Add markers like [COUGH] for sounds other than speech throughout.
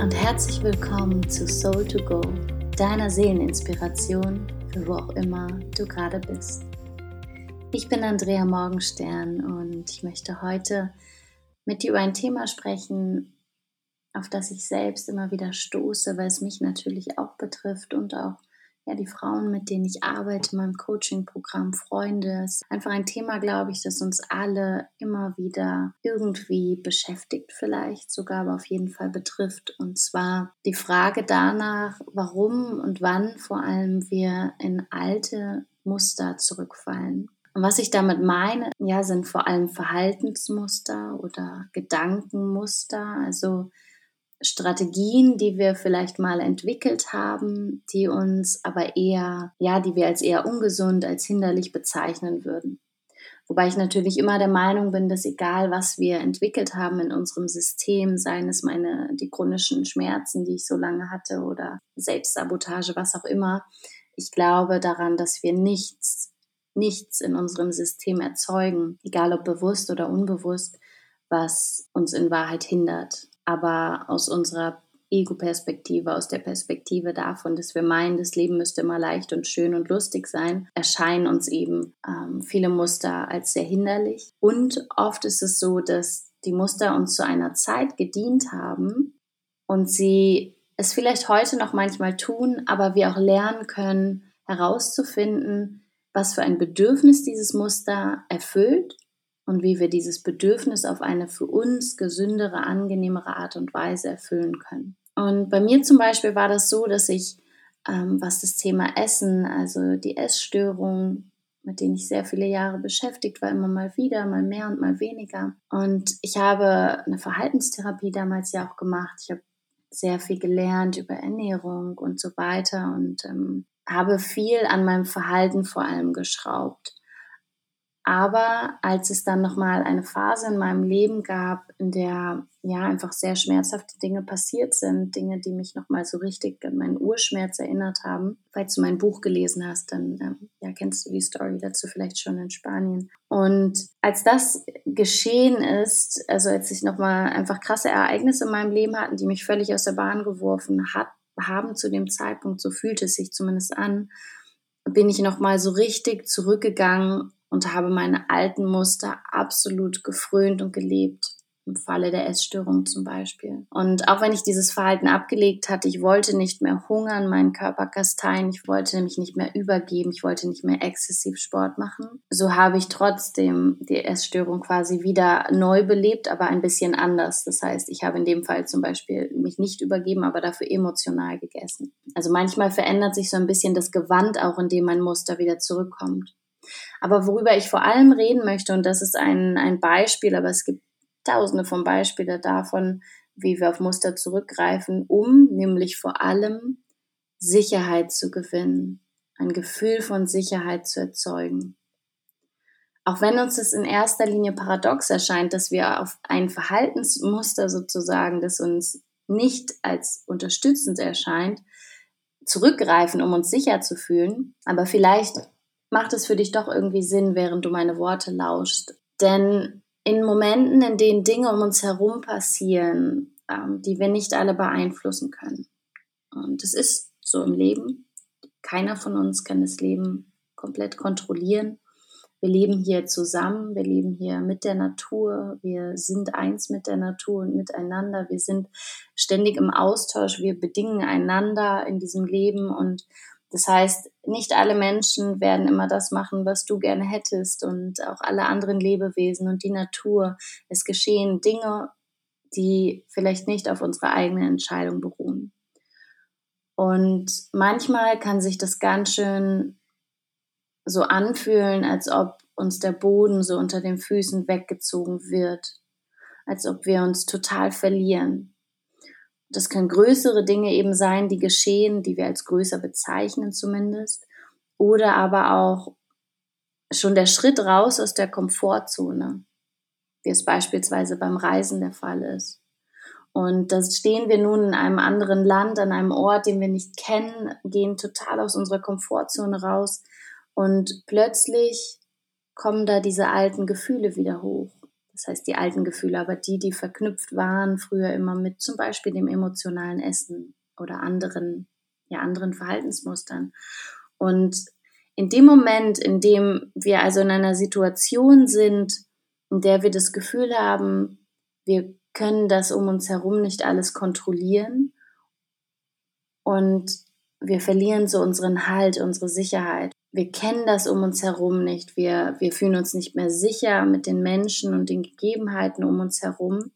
und herzlich willkommen zu Soul to Go, deiner Seeleninspiration für wo auch immer du gerade bist. Ich bin Andrea Morgenstern und ich möchte heute mit dir über ein Thema sprechen, auf das ich selbst immer wieder stoße, weil es mich natürlich auch betrifft und auch ja, die Frauen, mit denen ich arbeite, meinem Coaching-Programm, Freunde, ist einfach ein Thema, glaube ich, das uns alle immer wieder irgendwie beschäftigt, vielleicht sogar, aber auf jeden Fall betrifft. Und zwar die Frage danach, warum und wann vor allem wir in alte Muster zurückfallen. Und was ich damit meine, ja, sind vor allem Verhaltensmuster oder Gedankenmuster, also Strategien, die wir vielleicht mal entwickelt haben, die uns aber eher, ja, die wir als eher ungesund, als hinderlich bezeichnen würden. Wobei ich natürlich immer der Meinung bin, dass egal was wir entwickelt haben in unserem System, seien es meine, die chronischen Schmerzen, die ich so lange hatte oder Selbstsabotage, was auch immer, ich glaube daran, dass wir nichts, nichts in unserem System erzeugen, egal ob bewusst oder unbewusst, was uns in Wahrheit hindert aber aus unserer Ego-Perspektive, aus der Perspektive davon, dass wir meinen, das Leben müsste immer leicht und schön und lustig sein, erscheinen uns eben ähm, viele Muster als sehr hinderlich. Und oft ist es so, dass die Muster uns zu einer Zeit gedient haben und sie es vielleicht heute noch manchmal tun, aber wir auch lernen können, herauszufinden, was für ein Bedürfnis dieses Muster erfüllt und wie wir dieses Bedürfnis auf eine für uns gesündere, angenehmere Art und Weise erfüllen können. Und bei mir zum Beispiel war das so, dass ich, ähm, was das Thema Essen, also die Essstörung, mit denen ich sehr viele Jahre beschäftigt war, immer mal wieder, mal mehr und mal weniger. Und ich habe eine Verhaltenstherapie damals ja auch gemacht. Ich habe sehr viel gelernt über Ernährung und so weiter und ähm, habe viel an meinem Verhalten vor allem geschraubt. Aber als es dann nochmal eine Phase in meinem Leben gab, in der ja einfach sehr schmerzhafte Dinge passiert sind, Dinge, die mich nochmal so richtig an meinen Urschmerz erinnert haben. Falls du mein Buch gelesen hast, dann ähm, ja, kennst du die Story dazu vielleicht schon in Spanien. Und als das geschehen ist, also als ich nochmal einfach krasse Ereignisse in meinem Leben hatten, die mich völlig aus der Bahn geworfen hat, haben zu dem Zeitpunkt, so fühlte es sich zumindest an, bin ich nochmal so richtig zurückgegangen und habe meine alten Muster absolut gefrönt und gelebt. Im Falle der Essstörung zum Beispiel. Und auch wenn ich dieses Verhalten abgelegt hatte, ich wollte nicht mehr hungern, meinen Körper kasteien, ich wollte mich nicht mehr übergeben, ich wollte nicht mehr exzessiv Sport machen. So habe ich trotzdem die Essstörung quasi wieder neu belebt, aber ein bisschen anders. Das heißt, ich habe in dem Fall zum Beispiel mich nicht übergeben, aber dafür emotional gegessen. Also manchmal verändert sich so ein bisschen das Gewand auch, in dem mein Muster wieder zurückkommt. Aber worüber ich vor allem reden möchte, und das ist ein, ein Beispiel, aber es gibt tausende von Beispielen davon, wie wir auf Muster zurückgreifen, um nämlich vor allem Sicherheit zu gewinnen, ein Gefühl von Sicherheit zu erzeugen. Auch wenn uns das in erster Linie paradox erscheint, dass wir auf ein Verhaltensmuster sozusagen, das uns nicht als unterstützend erscheint, zurückgreifen, um uns sicher zu fühlen, aber vielleicht macht es für dich doch irgendwie Sinn, während du meine Worte lauschst. Denn in Momenten, in denen Dinge um uns herum passieren, ähm, die wir nicht alle beeinflussen können. Und es ist so im Leben. Keiner von uns kann das Leben komplett kontrollieren. Wir leben hier zusammen, wir leben hier mit der Natur, wir sind eins mit der Natur und miteinander, wir sind ständig im Austausch, wir bedingen einander in diesem Leben und das heißt, nicht alle Menschen werden immer das machen, was du gerne hättest und auch alle anderen Lebewesen und die Natur. Es geschehen Dinge, die vielleicht nicht auf unsere eigene Entscheidung beruhen. Und manchmal kann sich das ganz schön so anfühlen, als ob uns der Boden so unter den Füßen weggezogen wird, als ob wir uns total verlieren. Das können größere Dinge eben sein, die geschehen, die wir als größer bezeichnen zumindest. Oder aber auch schon der Schritt raus aus der Komfortzone, wie es beispielsweise beim Reisen der Fall ist. Und da stehen wir nun in einem anderen Land, an einem Ort, den wir nicht kennen, gehen total aus unserer Komfortzone raus und plötzlich kommen da diese alten Gefühle wieder hoch. Das heißt die alten Gefühle, aber die, die verknüpft waren früher immer mit zum Beispiel dem emotionalen Essen oder anderen, ja, anderen Verhaltensmustern. Und in dem Moment, in dem wir also in einer Situation sind, in der wir das Gefühl haben, wir können das um uns herum nicht alles kontrollieren und wir verlieren so unseren Halt, unsere Sicherheit. Wir kennen das um uns herum nicht. Wir, wir fühlen uns nicht mehr sicher mit den Menschen und den Gegebenheiten um uns herum.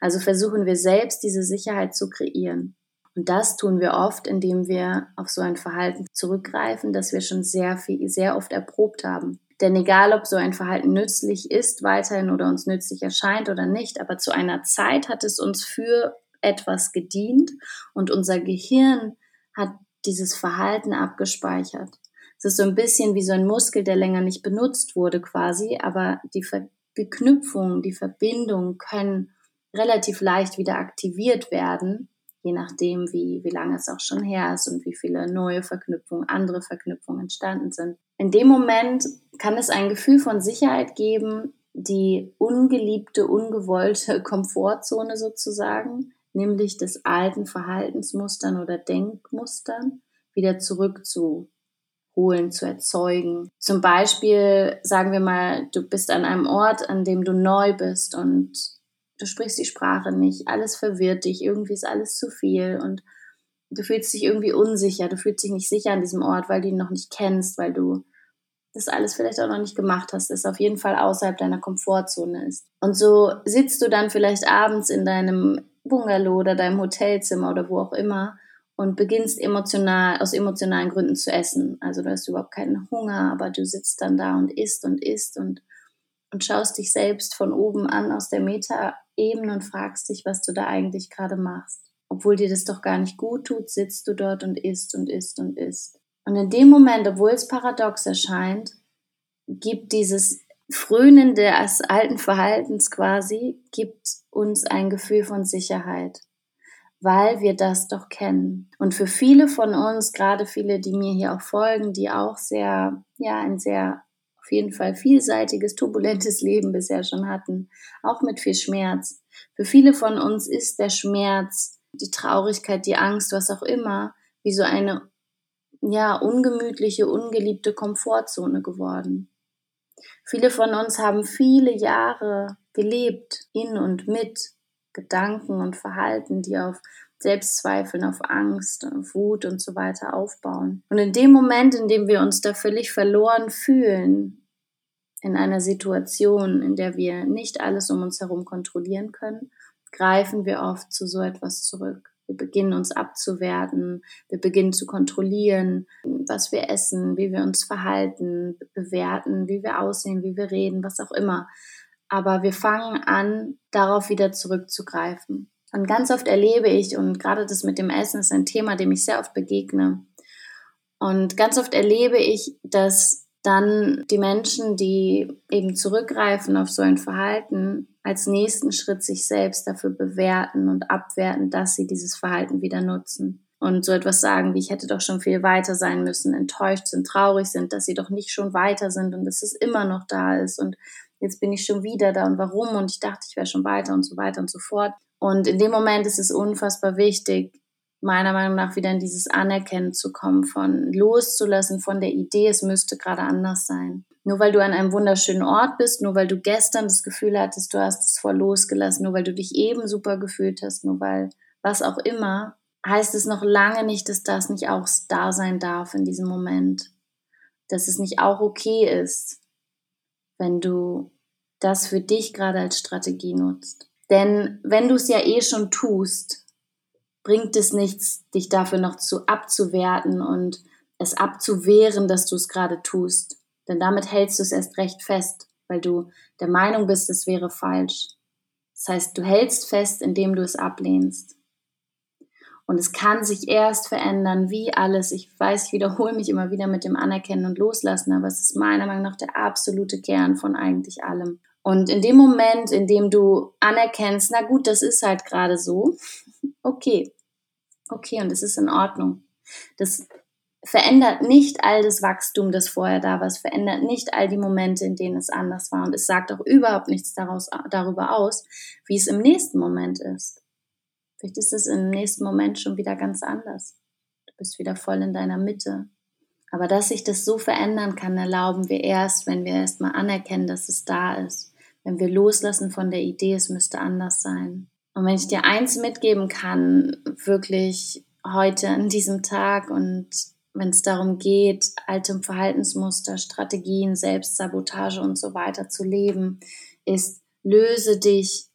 Also versuchen wir selbst diese Sicherheit zu kreieren. Und das tun wir oft, indem wir auf so ein Verhalten zurückgreifen, das wir schon sehr viel, sehr oft erprobt haben. Denn egal, ob so ein Verhalten nützlich ist, weiterhin oder uns nützlich erscheint oder nicht, aber zu einer Zeit hat es uns für etwas gedient und unser Gehirn hat dieses Verhalten abgespeichert. Es ist so ein bisschen wie so ein Muskel, der länger nicht benutzt wurde quasi, aber die Verknüpfung, die Verbindung können relativ leicht wieder aktiviert werden, je nachdem, wie, wie lange es auch schon her ist und wie viele neue Verknüpfungen, andere Verknüpfungen entstanden sind. In dem Moment kann es ein Gefühl von Sicherheit geben, die ungeliebte, ungewollte [LAUGHS] Komfortzone sozusagen, nämlich des alten Verhaltensmustern oder Denkmustern, wieder zurückzuholen, zu erzeugen. Zum Beispiel sagen wir mal, du bist an einem Ort, an dem du neu bist und du sprichst die Sprache nicht, alles verwirrt dich, irgendwie ist alles zu viel und du fühlst dich irgendwie unsicher, du fühlst dich nicht sicher an diesem Ort, weil du ihn noch nicht kennst, weil du das alles vielleicht auch noch nicht gemacht hast, es auf jeden Fall außerhalb deiner Komfortzone ist. Und so sitzt du dann vielleicht abends in deinem Bungalow oder deinem Hotelzimmer oder wo auch immer und beginnst emotional, aus emotionalen Gründen zu essen. Also du hast überhaupt keinen Hunger, aber du sitzt dann da und isst und isst und, und schaust dich selbst von oben an aus der Metaebene und fragst dich, was du da eigentlich gerade machst. Obwohl dir das doch gar nicht gut tut, sitzt du dort und isst und isst und isst. Und in dem Moment, obwohl es paradox erscheint, gibt dieses Frönen des alten Verhaltens quasi, gibt uns ein Gefühl von Sicherheit, weil wir das doch kennen. Und für viele von uns, gerade viele, die mir hier auch folgen, die auch sehr, ja, ein sehr auf jeden Fall vielseitiges, turbulentes Leben bisher schon hatten, auch mit viel Schmerz. Für viele von uns ist der Schmerz, die Traurigkeit, die Angst, was auch immer, wie so eine ja, ungemütliche, ungeliebte Komfortzone geworden. Viele von uns haben viele Jahre gelebt in und mit Gedanken und Verhalten, die auf Selbstzweifeln, auf Angst, auf Wut und so weiter aufbauen. Und in dem Moment, in dem wir uns da völlig verloren fühlen, in einer Situation, in der wir nicht alles um uns herum kontrollieren können, greifen wir oft zu so etwas zurück. Wir beginnen uns abzuwerten, wir beginnen zu kontrollieren, was wir essen, wie wir uns verhalten, bewerten, wie wir aussehen, wie wir reden, was auch immer. Aber wir fangen an, darauf wieder zurückzugreifen. Und ganz oft erlebe ich, und gerade das mit dem Essen ist ein Thema, dem ich sehr oft begegne. Und ganz oft erlebe ich, dass dann die Menschen, die eben zurückgreifen auf so ein Verhalten, als nächsten Schritt sich selbst dafür bewerten und abwerten, dass sie dieses Verhalten wieder nutzen. Und so etwas sagen wie, ich hätte doch schon viel weiter sein müssen, enttäuscht sind, traurig sind, dass sie doch nicht schon weiter sind und dass es immer noch da ist und jetzt bin ich schon wieder da und warum und ich dachte, ich wäre schon weiter und so weiter und so fort. Und in dem Moment ist es unfassbar wichtig, meiner Meinung nach wieder in dieses Anerkennen zu kommen, von loszulassen von der Idee, es müsste gerade anders sein. Nur weil du an einem wunderschönen Ort bist, nur weil du gestern das Gefühl hattest, du hast es voll losgelassen, nur weil du dich eben super gefühlt hast, nur weil was auch immer, heißt es noch lange nicht, dass das nicht auch da sein darf in diesem Moment. Dass es nicht auch okay ist, wenn du das für dich gerade als Strategie nutzt. Denn wenn du es ja eh schon tust, bringt es nichts, dich dafür noch zu abzuwerten und es abzuwehren, dass du es gerade tust. Denn damit hältst du es erst recht fest, weil du der Meinung bist, es wäre falsch. Das heißt, du hältst fest, indem du es ablehnst. Und es kann sich erst verändern, wie alles. Ich weiß, ich wiederhole mich immer wieder mit dem Anerkennen und Loslassen, aber es ist meiner Meinung nach der absolute Kern von eigentlich allem. Und in dem Moment, in dem du anerkennst, na gut, das ist halt gerade so, [LAUGHS] okay, okay, und es ist in Ordnung. Das verändert nicht all das Wachstum, das vorher da war. Es verändert nicht all die Momente, in denen es anders war. Und es sagt auch überhaupt nichts daraus, darüber aus, wie es im nächsten Moment ist. Vielleicht ist es im nächsten Moment schon wieder ganz anders. Du bist wieder voll in deiner Mitte. Aber dass sich das so verändern kann, erlauben wir erst, wenn wir erstmal anerkennen, dass es da ist. Wenn wir loslassen von der Idee, es müsste anders sein. Und wenn ich dir eins mitgeben kann, wirklich heute an diesem Tag und wenn es darum geht, alte Verhaltensmuster, Strategien, Selbstsabotage und so weiter zu leben, ist, löse dich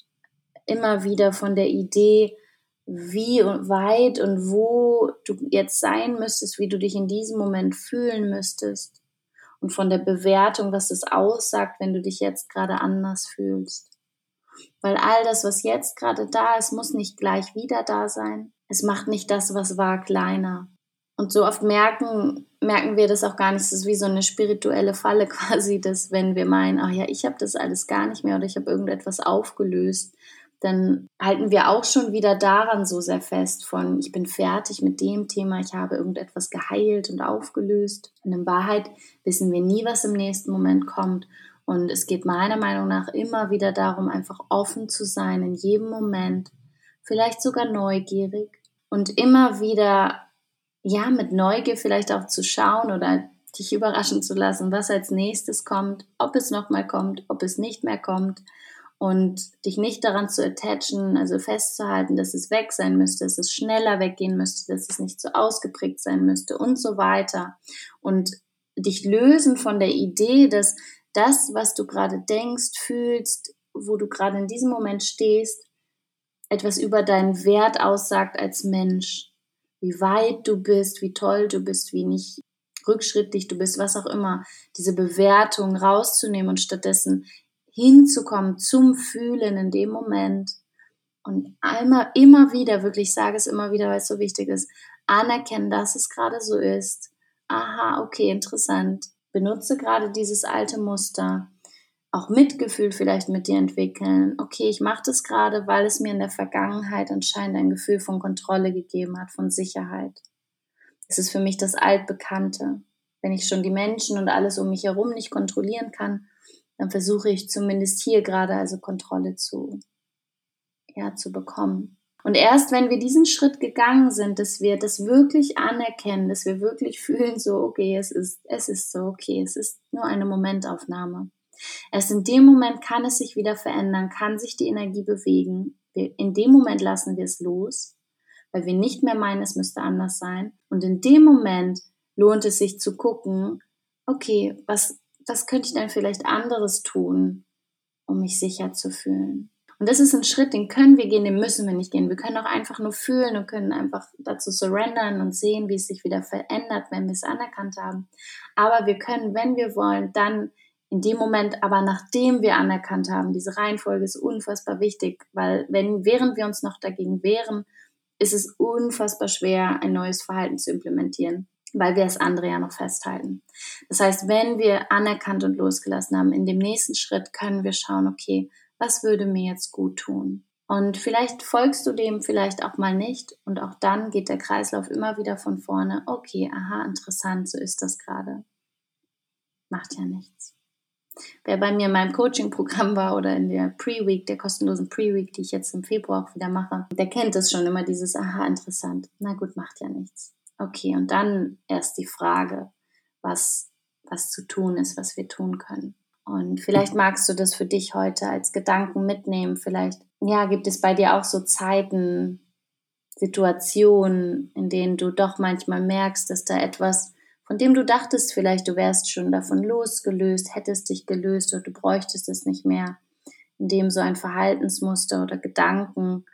immer wieder von der Idee, wie und weit und wo du jetzt sein müsstest, wie du dich in diesem Moment fühlen müsstest und von der Bewertung, was es aussagt, wenn du dich jetzt gerade anders fühlst. Weil all das, was jetzt gerade da ist, muss nicht gleich wieder da sein. Es macht nicht das, was war, kleiner. Und so oft merken, merken wir das auch gar nicht. Es ist wie so eine spirituelle Falle [LAUGHS] quasi, dass wenn wir meinen, ach ja, ich habe das alles gar nicht mehr oder ich habe irgendetwas aufgelöst, dann halten wir auch schon wieder daran so sehr fest von, ich bin fertig mit dem Thema, ich habe irgendetwas geheilt und aufgelöst. Und in Wahrheit wissen wir nie, was im nächsten Moment kommt. Und es geht meiner Meinung nach immer wieder darum, einfach offen zu sein in jedem Moment, vielleicht sogar neugierig und immer wieder, ja, mit Neugier vielleicht auch zu schauen oder dich überraschen zu lassen, was als nächstes kommt, ob es nochmal kommt, ob es nicht mehr kommt und dich nicht daran zu attachen, also festzuhalten, dass es weg sein müsste, dass es schneller weggehen müsste, dass es nicht so ausgeprägt sein müsste und so weiter. Und dich lösen von der Idee, dass das, was du gerade denkst, fühlst, wo du gerade in diesem Moment stehst, etwas über deinen Wert aussagt als Mensch. Wie weit du bist, wie toll du bist, wie nicht rückschrittlich du bist, was auch immer. Diese Bewertung rauszunehmen und stattdessen hinzukommen zum Fühlen in dem Moment und einmal immer wieder, wirklich ich sage es immer wieder, weil es so wichtig ist, anerkennen, dass es gerade so ist. Aha, okay, interessant. Benutze gerade dieses alte Muster. Auch Mitgefühl vielleicht mit dir entwickeln. Okay, ich mache das gerade, weil es mir in der Vergangenheit anscheinend ein Gefühl von Kontrolle gegeben hat, von Sicherheit. Es ist für mich das Altbekannte. Wenn ich schon die Menschen und alles um mich herum nicht kontrollieren kann, dann versuche ich zumindest hier gerade also Kontrolle zu, ja, zu bekommen. Und erst wenn wir diesen Schritt gegangen sind, dass wir das wirklich anerkennen, dass wir wirklich [LAUGHS] fühlen, so, okay, es ist, es ist so, okay, es ist nur eine Momentaufnahme. Erst in dem Moment kann es sich wieder verändern, kann sich die Energie bewegen. in dem Moment lassen wir es los, weil wir nicht mehr meinen, es müsste anders sein. Und in dem Moment lohnt es sich zu gucken, okay, was, was könnte ich denn vielleicht anderes tun, um mich sicher zu fühlen? Und das ist ein Schritt, den können wir gehen, den müssen wir nicht gehen. Wir können auch einfach nur fühlen und können einfach dazu surrendern und sehen, wie es sich wieder verändert, wenn wir es anerkannt haben. Aber wir können, wenn wir wollen, dann in dem Moment, aber nachdem wir anerkannt haben, diese Reihenfolge ist unfassbar wichtig, weil wenn, während wir uns noch dagegen wehren, ist es unfassbar schwer, ein neues Verhalten zu implementieren weil wir das andere ja noch festhalten. Das heißt, wenn wir anerkannt und losgelassen haben, in dem nächsten Schritt können wir schauen, okay, was würde mir jetzt gut tun? Und vielleicht folgst du dem vielleicht auch mal nicht und auch dann geht der Kreislauf immer wieder von vorne. Okay, aha, interessant, so ist das gerade. Macht ja nichts. Wer bei mir in meinem Coaching-Programm war oder in der Pre-Week, der kostenlosen Pre-Week, die ich jetzt im Februar auch wieder mache, der kennt es schon immer, dieses Aha, interessant. Na gut, macht ja nichts. Okay, und dann erst die Frage, was, was zu tun ist, was wir tun können. Und vielleicht magst du das für dich heute als Gedanken mitnehmen. Vielleicht, ja, gibt es bei dir auch so Zeiten, Situationen, in denen du doch manchmal merkst, dass da etwas, von dem du dachtest, vielleicht du wärst schon davon losgelöst, hättest dich gelöst oder du bräuchtest es nicht mehr, in dem so ein Verhaltensmuster oder Gedanken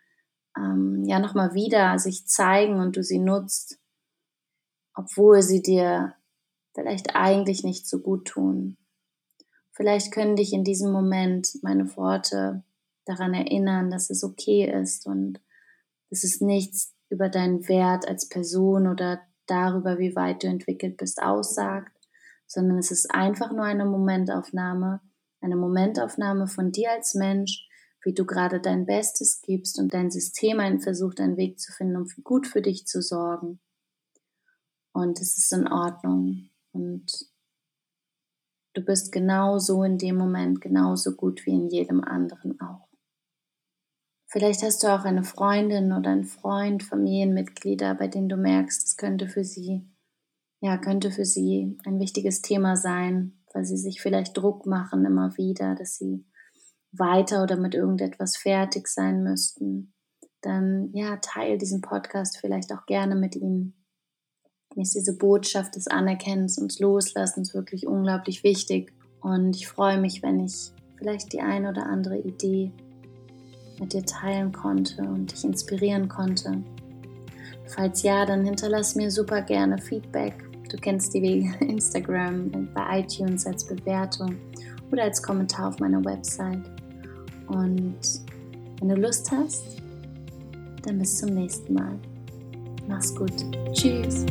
ähm, ja nochmal wieder sich zeigen und du sie nutzt, obwohl sie dir vielleicht eigentlich nicht so gut tun. Vielleicht können dich in diesem Moment meine Worte daran erinnern, dass es okay ist und dass es nichts über deinen Wert als Person oder darüber, wie weit du entwickelt bist, aussagt, sondern es ist einfach nur eine Momentaufnahme, eine Momentaufnahme von dir als Mensch, wie du gerade dein Bestes gibst und dein System einen versucht, einen Weg zu finden, um gut für dich zu sorgen. Und es ist in Ordnung. Und du bist genauso in dem Moment genauso gut wie in jedem anderen auch. Vielleicht hast du auch eine Freundin oder einen Freund, Familienmitglieder, bei denen du merkst, es könnte für sie, ja, könnte für sie ein wichtiges Thema sein, weil sie sich vielleicht Druck machen immer wieder, dass sie weiter oder mit irgendetwas fertig sein müssten. Dann, ja, teil diesen Podcast vielleicht auch gerne mit ihnen. Mir ist diese Botschaft des Anerkennens und Loslassens wirklich unglaublich wichtig. Und ich freue mich, wenn ich vielleicht die eine oder andere Idee mit dir teilen konnte und dich inspirieren konnte. Falls ja, dann hinterlass mir super gerne Feedback. Du kennst die Wege [LAUGHS] Instagram, bei iTunes als Bewertung oder als Kommentar auf meiner Website. Und wenn du Lust hast, dann bis zum nächsten Mal. Mach's gut. Tschüss.